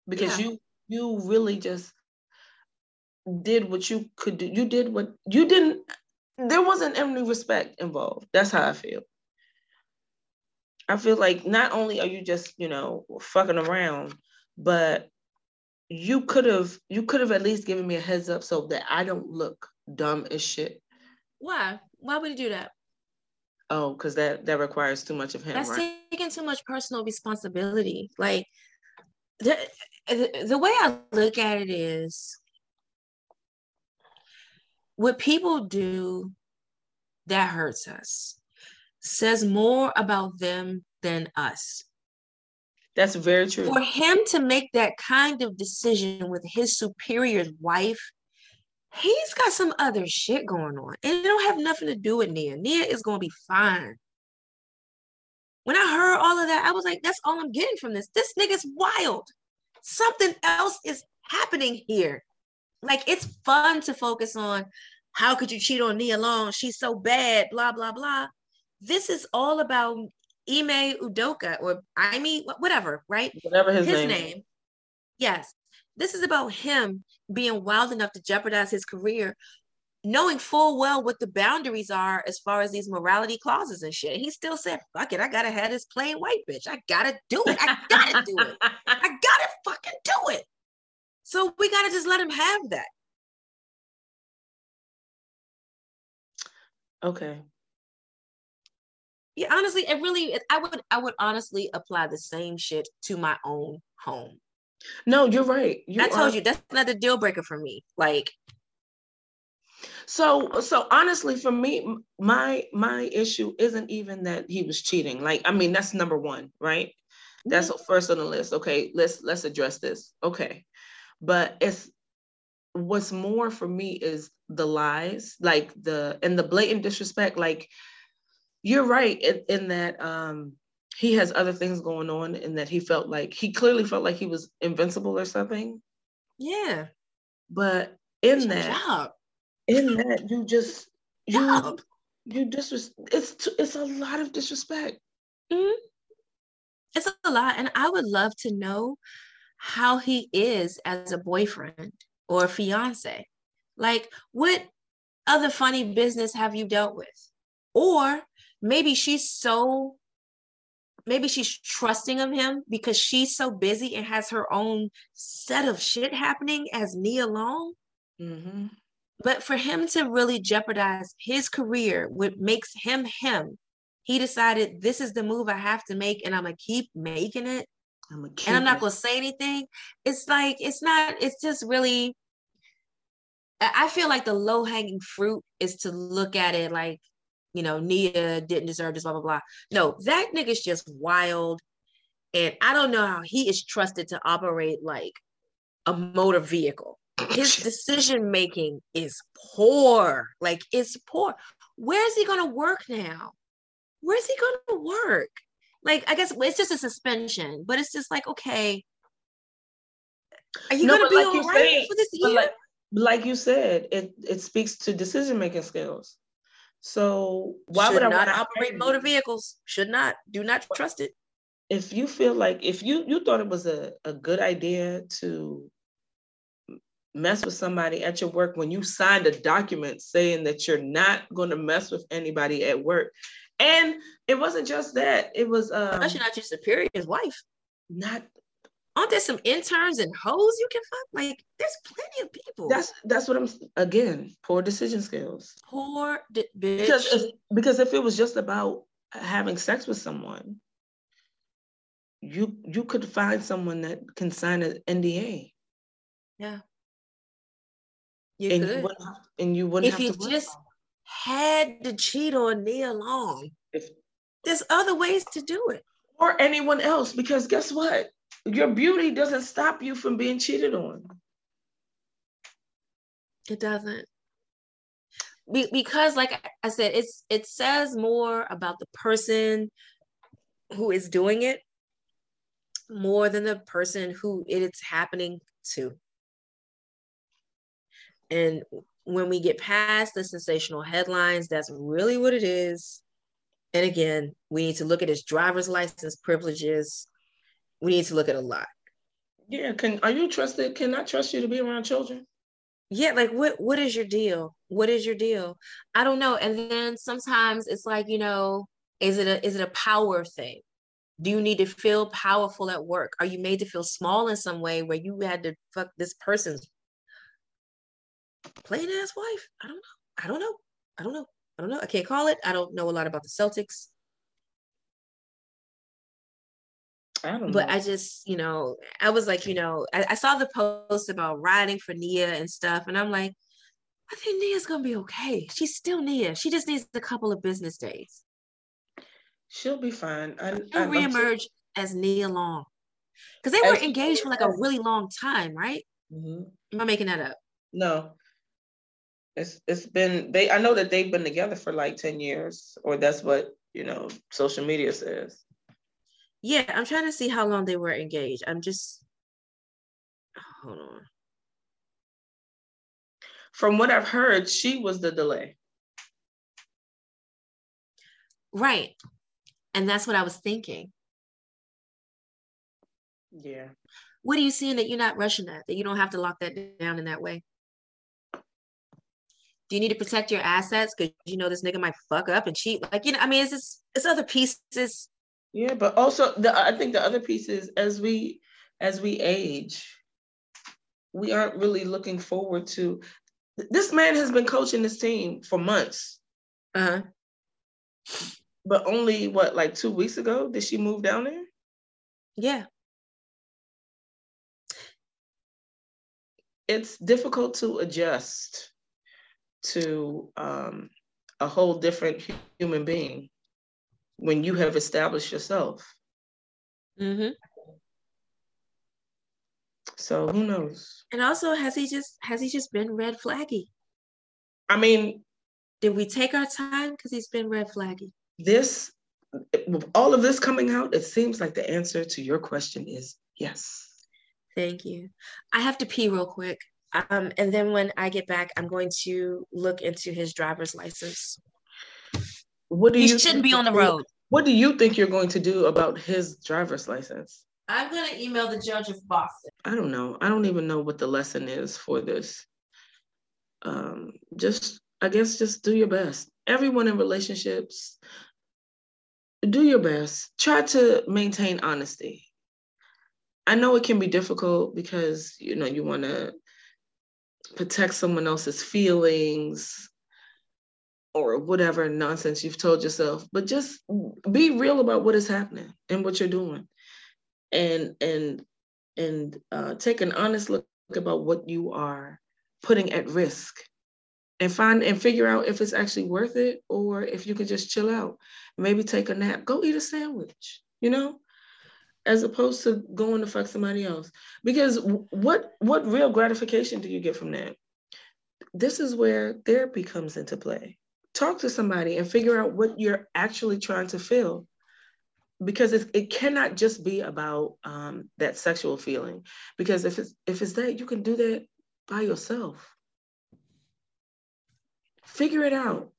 because yeah. you you really just did what you could do. You did what you didn't. There wasn't any respect involved. That's how I feel. I feel like not only are you just you know fucking around, but you could have you could have at least given me a heads up so that I don't look dumb as shit. Why? Why would you do that? Oh, because that that requires too much of him. That's right? taking too much personal responsibility. Like the, the way I look at it is what people do that hurts us says more about them than us. That's very true. For him to make that kind of decision with his superior's wife he's got some other shit going on. And it don't have nothing to do with Nia. Nia is gonna be fine. When I heard all of that, I was like, that's all I'm getting from this. This nigga's wild. Something else is happening here. Like it's fun to focus on how could you cheat on Nia Long? She's so bad, blah, blah, blah. This is all about Ime Udoka or Ime, whatever, right? Whatever his, his name. name. Yes. This is about him being wild enough to jeopardize his career, knowing full well what the boundaries are as far as these morality clauses and shit. He still said, fuck it, I gotta have this plain white bitch. I gotta do it. I gotta do it. I gotta fucking do it. So we gotta just let him have that. Okay. Yeah, honestly, it really I would I would honestly apply the same shit to my own home. No, you're right. You I told are- you that's not the deal breaker for me. Like, So, so honestly, for me, my my issue isn't even that he was cheating. Like, I mean, that's number one, right? That's mm-hmm. first on the list. Okay, let's let's address this. Okay, but it's what's more for me is the lies, like the and the blatant disrespect. Like, you're right in, in that um he has other things going on, and that he felt like he clearly felt like he was invincible or something. yeah, But in it's that, job. in that you just you Job. you disres it's t- it's a lot of disrespect It's a lot. And I would love to know how he is as a boyfriend or a fiance. Like, what other funny business have you dealt with? Or maybe she's so, maybe she's trusting of him because she's so busy and has her own set of shit happening as Nia Long. mm-hmm. But for him to really jeopardize his career, what makes him him, he decided this is the move I have to make, and I'm gonna keep making it. I'm And I'm not gonna say anything. It's like it's not. It's just really. I feel like the low hanging fruit is to look at it like, you know, Nia didn't deserve this, blah blah blah. No, that nigga's just wild, and I don't know how he is trusted to operate like a motor vehicle his decision making is poor. Like it's poor. Where's he gonna work now? Where's he gonna work? Like I guess it's just a suspension, but it's just like okay, are you No, gonna be like all said- for this year? like, like you said it it speaks to decision making skills so why Should would i not operate motor vehicles? Should not. Do not trust it. if you feel like if you you thought it was a, a good idea to mess with somebody at your work when you signed a document saying that you're not going to mess with anybody at work and it wasn't just that it was um Especially not your superior's wife. not Aren't there some interns and hoes you can fuck? Like there's plenty of people. that's that's what i'm again poor decision skills poor di- bitch. because if, because if it was just about having sex with someone you you could find someone that can sign an nda yeah. You and could. you wouldn't have, and you wouldn't if have you just had to cheat on Nia Long, there's other ways to do it. or anyone else because guess what your beauty doesn't stop you from being cheated on It doesn't. Be- because, like I said, it's it says more about the person who is doing it more than the person who it's happening to. And when we get past the sensational headlines, that's really what it is. And again, we need to look at his driver's license privileges. We need to look at a lot. yeah can are you trusted? Can i trust you to be around children? Yeah like what what is your deal? What is your deal? I don't know. And then sometimes it's like you know is it a is it a power thing? Do you need to feel powerful at work? Are you made to feel small in some way where you had to fuck this person's plain ass wife i don't know i don't know i don't know i don't know i can't call it i don't know a lot about the celtics i don't but know I just, you know, I was like, you know, I, I saw the post about riding for Nia and stuff, and I'm like, I think Nia's gonna be okay. She's still Nia. She just needs a couple of business days. she'll be fine I, She'll I'm reemerge as Nia Long, because they were engaged for like a really long time, right? Mhm. Am I making that up? no It's it's been they I know that they've been together for like 10 years, or that's what you know social media says. Yeah, I'm trying to see how long they were engaged. I'm just hold on. From what I've heard, she was the delay. Right. And that's what I was thinking. Yeah. What are you seeing that you're not rushing that? That you don't have to lock that down in that way? Do you need to protect your assets because you know this nigga might fuck up and cheat? Like you know, I mean, it's just, it's other pieces. Yeah, but also the I think the other piece is as we as we age, we aren't really looking forward to. This man has been coaching this team for months. Uh huh. But only what, like two weeks ago, did she move down there? Yeah. It's difficult to adjust to um, a whole different human being when you have established yourself. Mm-hmm. So who knows? And also, has he just has he just been red flaggy? I mean, did we take our time because he's been red flaggy? This, with all of this coming out, it seems like the answer to your question is yes. Thank you. I have to pee real quick. Um, and then when I get back, I'm going to look into his driver's license. What do he you shouldn't be on the road. What do you think you're going to do about his driver's license? I'm going to email the judge of Boston. I don't know. I don't even know what the lesson is for this. Um, just, I guess, just do your best. Everyone in relationships, do your best. Try to maintain honesty. I know it can be difficult because you know you want to protect someone else's feelings or whatever nonsense you've told yourself but just be real about what is happening and what you're doing. And and and uh, take an honest look about what you are putting at risk and find and figure out if it's actually worth it or if you can just chill out. Maybe take a nap. Go eat a sandwich you know as opposed to going to fuck somebody else. Because what what real gratification do you get from that? This is where therapy comes into play. Talk to somebody and figure out what you're actually trying to feel. Because it, it cannot just be about um, that sexual feeling. Because if it's if it's that, you can do that by yourself. Figure it out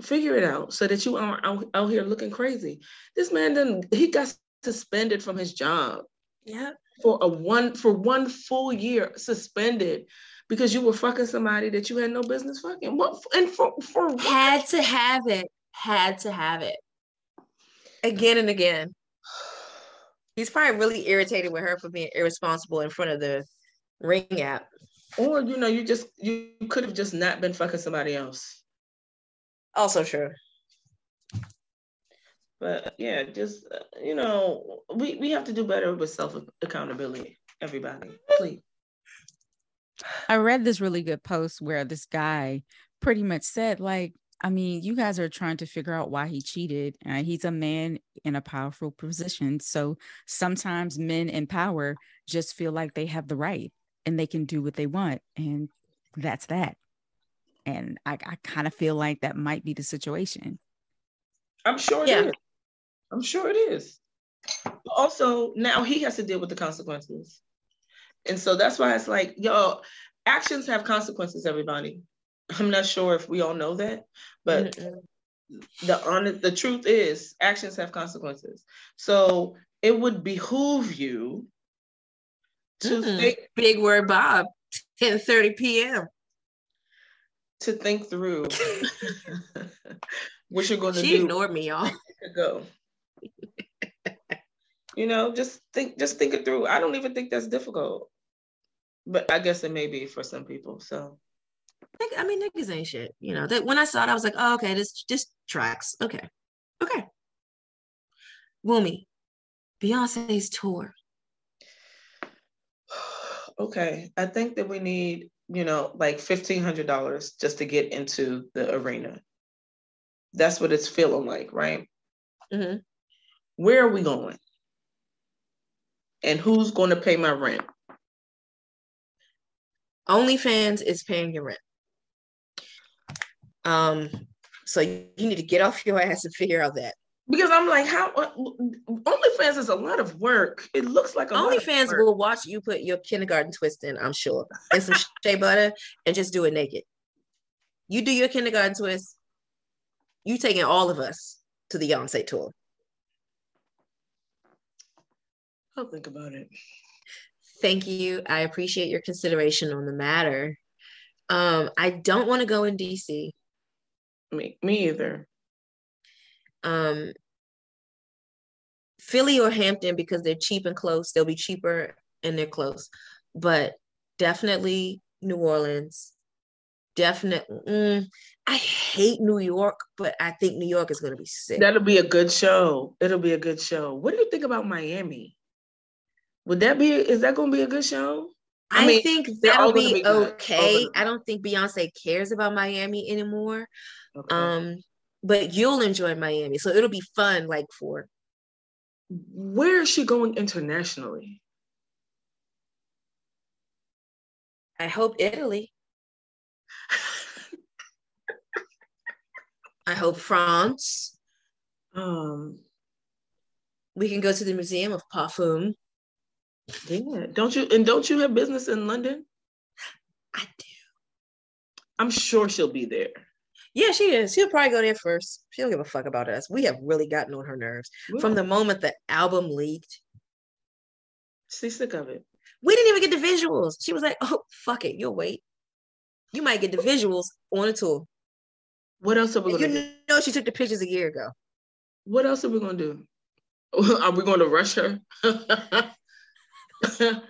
figure it out so that you aren't out, out, here looking crazy. This man didn't, he got suspended from his job. Yeah. For a one for one full year suspended because you were fucking somebody that you had no business fucking. What and for for what? had to have it. Had to have it. Again and again. He's probably really irritated with her for being irresponsible in front of the ring app. Or you know, you just you could have just not been fucking somebody else. Also true but yeah, just uh, you know, we we have to do better with self accountability. Everybody, please. I read this really good post where this guy pretty much said, like, I mean, you guys are trying to figure out why he cheated. and he's a man in a powerful position. So sometimes men in power just feel like they have the right and they can do what they want. And that's that. And I, I kind of feel like that might be the situation. I'm sure yeah. I'm sure it is. Also, now he has to deal with the consequences. And so that's why it's like, yo, actions have consequences, everybody. I'm not sure if we all know that, but mm-hmm. the honest the truth is actions have consequences. So it would behoove you to mm-hmm. think big word Bob, 10 30 p.m. To think through what you're going to do. She ignored me, y'all. Go you know, just think just think it through. I don't even think that's difficult. But I guess it may be for some people. So I mean niggas ain't shit. You know, that when I saw it, I was like, oh, okay, this just tracks. Okay. Okay. Wumi, Beyonce's tour. okay. I think that we need, you know, like fifteen hundred dollars just to get into the arena. That's what it's feeling like, right? Mm-hmm. Where are we going? And who's going to pay my rent? OnlyFans is paying your rent. Um, so you, need to get off your ass and figure out that. Because I'm like, how uh, OnlyFans is a lot of work. It looks like a lot of OnlyFans will watch you put your kindergarten twist in, I'm sure, and some shea butter, and just do it naked. You do your kindergarten twist. You taking all of us to the Beyonce tour. I'll think about it. Thank you. I appreciate your consideration on the matter. Um, I don't want to go in DC. Me, me either. Um, Philly or Hampton because they're cheap and close. They'll be cheaper and they're close, but definitely New Orleans. Definitely, mm, I hate New York, but I think New York is going to be sick. That'll be a good show. It'll be a good show. What do you think about Miami? Would that be? Is that going to be a good show? I, mean, think that'll be, be okay. I don't think Beyonce cares about Miami anymore. Okay. Um, but you'll enjoy Miami, so it'll be fun. Like for Where is she going internationally? I hope Italy. I hope France. um, We can go to the Museum of Parfum. Yeah. Don't you? And don't you have business in London? I do. I'm sure she'll be there. Yeah, she is. She'll probably go there first. She don't give a fuck about us. We have really gotten on her nerves from the moment the album leaked. she's sick of it. We didn't even get the visuals. She was like, "Oh, fuck it, you'll wait. You might get the visuals on a tour." What else are we And gonna you do? know, she took the pictures a year ago. What else are we gonna do? Are we going to rush her?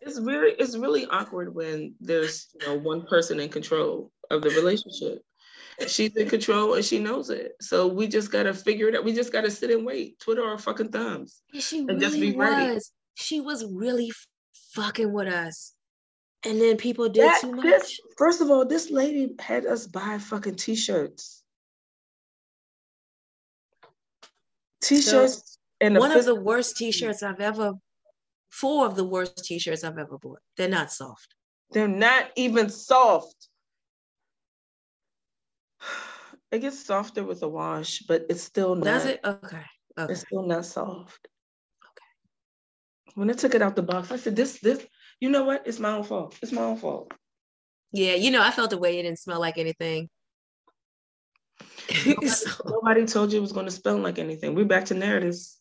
it's very it's really awkward when there's you know one person in control of the relationship. She's in control and she knows it. So we just gotta figure it out. We just gotta sit and wait, twiddle our fucking thumbs. She And really just be ready. was. She was really fucking with us, and then people did That- too much. this- first of all, this lady had us buy fucking t-shirts. T-shirts and One of the worst T-shirts I've ever. Four of the worst T-shirts I've ever bought. They're not soft. they're not even soft. It gets softer with a wash, but it's still not. Does it? Okay. Okay. It's still not soft. Okay. When I took it out the box, I said, "This, this, you know what? It's my own fault. It's my own fault." Yeah, you know, I felt the way it didn't smell like anything. So- Nobody told you it was going to smell like anything. We're back to narratives.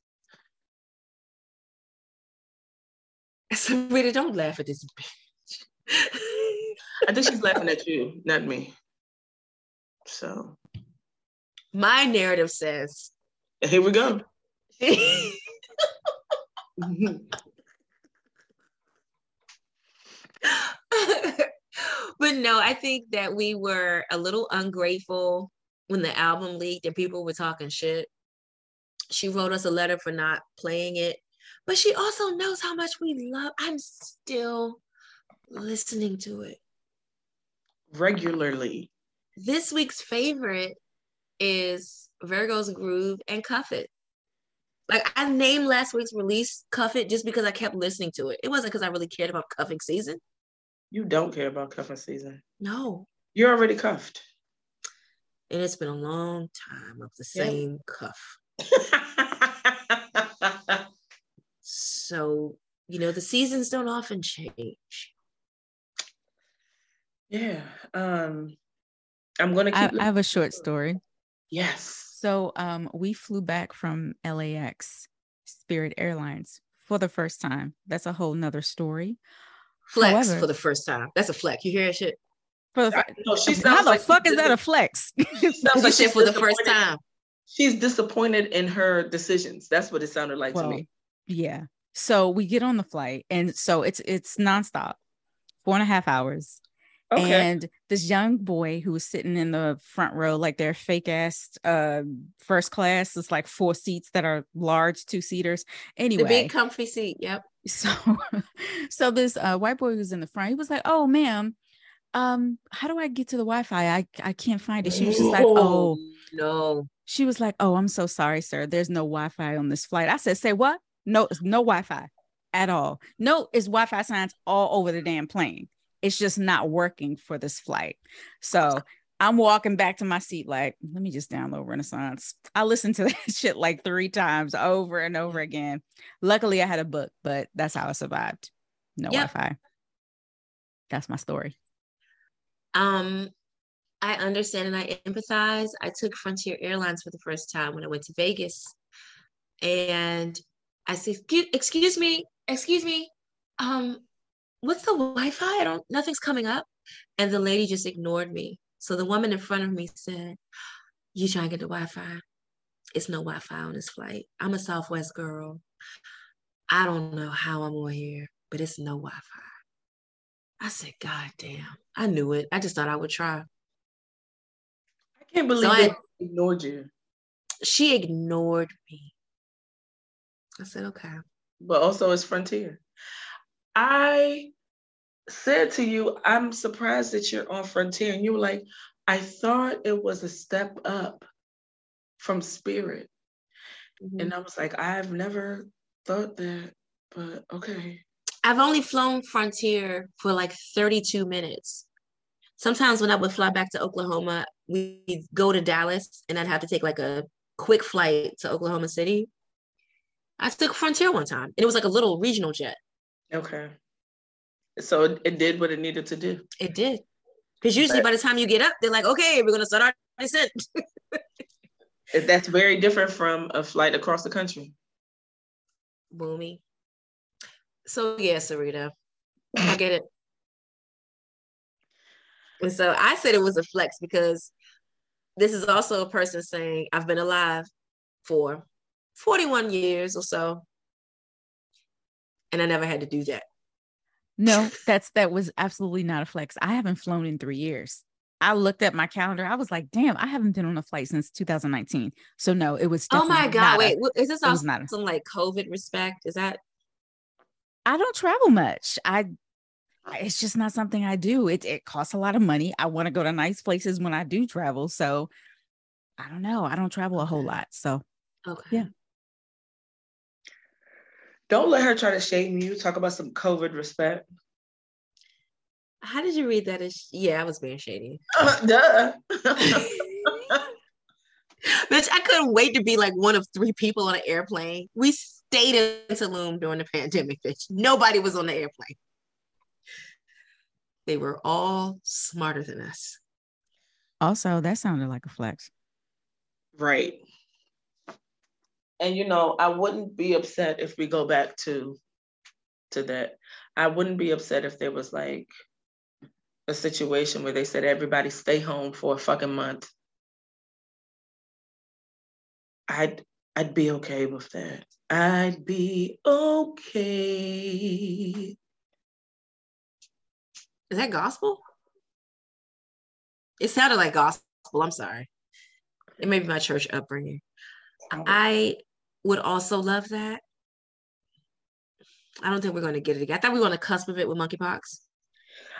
Sabrina, don't laugh at this bitch. I think she's laughing at you, not me. So My narrative says here we go. but no, I think that we were a little ungrateful when the album leaked and people were talking shit. She wrote us a letter for not playing it, but she also knows how much we love. I'm still listening to it. Regularly. This week's favorite is Virgo's Groove and Cuff It. Like I named last week's release Cuff It just because I kept listening to it. It wasn't because I really cared about cuffing season. You don't care about cuffing season. No. You're already cuffed. And it's been a long time of the Yeah. same cuff. So, you know, the seasons don't often change. yeah. Um, I'm gonna I, keep. I have a short story. yes. So um we flew back from LAX Spirit Airlines for the first time. That's a whole nother story. Flex However- for the first time. That's a flex. You hear that shit? For the, I- no, she how the like fuck is that a flex? sounds like shit for the first time. She's disappointed in her decisions. That's what it sounded like to me. yeah. So we get on the flight and so it's it's nonstop, four and a half hours. Okay. And this young boy who was sitting in the front row, like their fake ass uh first class, it's like four seats that are large two seaters. Anyway, The big comfy seat. Yep. so so this uh white boy who was in the front he was like oh ma'am um how do i get to the wi-fi i i can't find it she was just like oh no. she was like oh i'm so sorry sir there's no wi-fi on this flight i said say what No, no Wi-Fi at all. No, it's Wi-Fi signs all over the damn plane. It's just not working for this flight. So I'm walking back to my seat, like, let me just download Renaissance. I listened to that shit like three times over and over again. Luckily, I had a book, but that's how I survived. No yep. Wi-Fi. That's my story. Um, I understand and I empathize. I took Frontier Airlines for the first time when I went to Vegas. And I said, excuse, excuse me, excuse me. Um, what's the Wi-Fi? I don't nothing's coming up. And the lady just ignored me. So the woman in front of me said, You trying to get the Wi-Fi? It's no Wi-Fi on this flight. I'm a Southwest girl. I don't know how I'm on here, but it's no Wi-Fi. I said, God damn. I knew it. I just thought I would try. I can't believe so I, ignored you. She ignored me. I said, okay. But also it's Frontier. I said to you, I'm surprised that you're on Frontier. And you were like, I thought it was a step up from Spirit. Mm-hmm. And I was like, I've never thought that, but okay. I've only flown Frontier for like 32 minutes. Sometimes when I would fly back to Oklahoma, we'd go to Dallas and I'd have to take like a quick flight to Oklahoma City. I took Frontier one time and it was like a little regional jet. Okay. So it did what it needed to do. It did. Because usually but, by the time you get up, they're like, okay, we're going to start our descent. that's very different from a flight across the country. Boomy. So yeah, Sarita, I get it. And so I said it was a flex because this is also a person saying, I've been alive for 41 years or so. And I never had to do that. No, that's that was absolutely not a flex. I haven't flown in three years. I looked at my calendar. I was like, damn, I haven't been on a flight since 2019. So no, it was. Oh my god! Wait, a, is this also some like COVID respect? Is that? I don't travel much. I, it's just not something I do. It it costs a lot of money. I want to go to nice places when I do travel. So, I don't know. I don't travel a whole lot. So, okay, yeah. Don't let her try to shame you. Talk about some COVID respect. How did you read that? As, yeah, I was being shady. Uh, duh. Bitch, I couldn't wait to be like one of three people on an airplane. We stayed in Tulum during the pandemic, bitch. Nobody was on the airplane. They were all smarter than us. Also, that sounded like a flex. Right and you know i wouldn't be upset if we go back to to that. I wouldn't be upset if there was like a situation where they said everybody stay home for a fucking month. I'd i'd be okay with that. I'd be okay. Is that gospel? It sounded like gospel. I'm sorry. It may be my church upbringing. I would also love that. I don't think we're going to get it again. I thought we were on the cusp of it with monkeypox.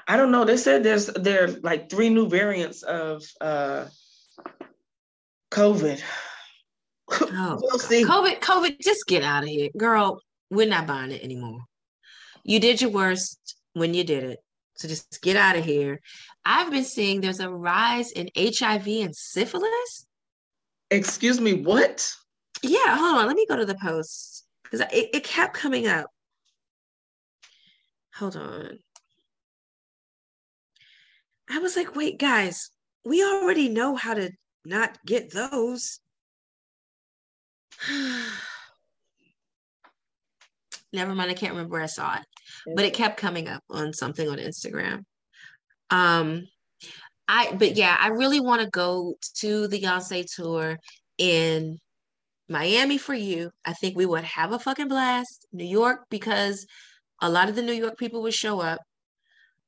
I don't know. They said there's there are like three new variants of uh COVID. Oh, we'll see. COVID, COVID, just get out of here. Girl, we're not buying it anymore. You did your worst when you did it. So just get out of here. I've been seeing there's a rise in HIV and syphilis. Excuse me, what? Yeah, hold on. Let me go to the post because it, it kept coming up. Hold on. I was like, wait, guys, we already know how to not get those. Never mind, I can't remember where I saw it, but it kept coming up on something on Instagram. Um, I but yeah, I really want to go to the Beyonce tour in Miami for you. I think we would have a fucking blast. New York because a lot of the New York people would show up.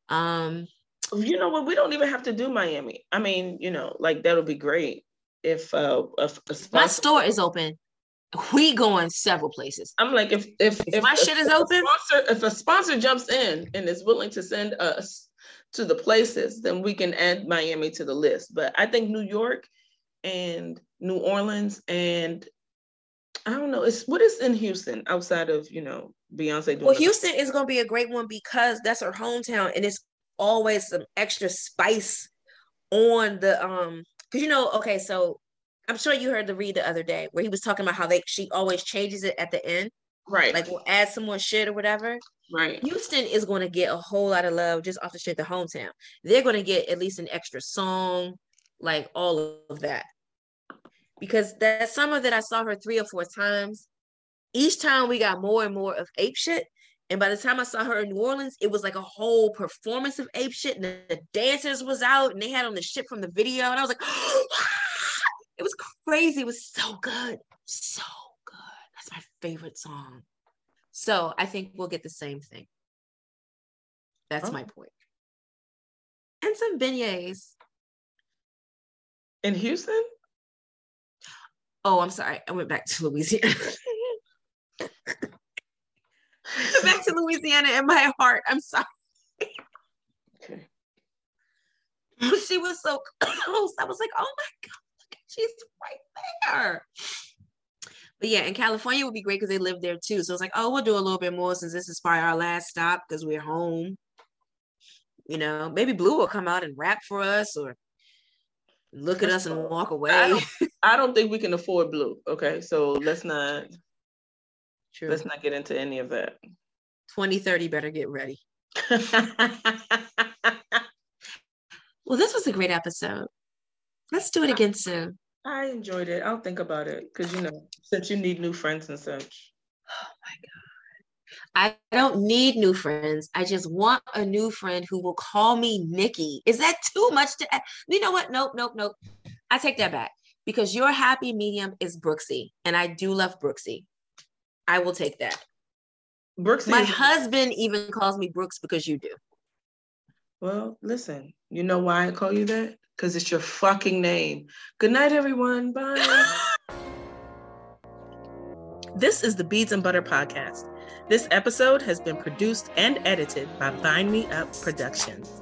Um, you know what? We don't even have to do Miami. I mean, you know, like that'll be great if uh if my store is open. We going several places. I'm like, if if, if, if my if, shit is open, sponsor, if a sponsor jumps in and is willing to send us to the places, then we can add Miami to the list. But I think New York and New Orleans and I don't know. It's what is in Houston outside of you know Beyonce. Doing Well, Houston is going to be a great one because that's her hometown, and it's always some extra spice on the um. Because you know, okay, so I'm sure you heard the read the other day where he was talking about how they she always changes it at the end, right, like we'll add some more shit or whatever. right. Houston is going to get a whole lot of love just off the shit the hometown. They're going to get at least an extra song, like all of that. Because that summer that I saw her three or four times, each time we got more and more of ape shit. And by the time I saw her in New Orleans, it was like a whole performance of ape shit. And the, the dancers was out and they had on the shit from the video. And I was like, it was crazy. It was so good. So good. That's my favorite song. So I think we'll get the same thing. That's oh. my Oh. point. And some beignets. In Houston, Oh, I'm sorry. I went back to Louisiana. back to Louisiana in my heart. I'm sorry. okay. She was so close. I was like, oh my God, look at she's right there. But yeah, in California would be great because they live there too. So it's like, oh, we'll do a little bit more since this is probably our last stop because we're home. You know, maybe Blue will come out and rap for us or look at us and walk away. don't- I don't think we can afford blue. Okay, so let's not True. let's not get into any of that. 2030 better get ready. Well, this was a great episode. Let's do it again soon. I enjoyed it. I'll think about it because you know, since you need new friends and such. Oh I don't need new friends. I just want a new friend who will call me Nikki. Is that too much to ask? You know what? Nope, nope, nope. I take that back because your happy medium is Brooksy, and I do love Brooksy. I will take that. Brooksy My husband even calls me Brooks because you do. Well, listen, you know why I call you that? Because it's your fucking name. Good night, everyone. Bye. this is the Beads and Butter Podcast. This episode has been produced and edited by Bind Me Up Productions.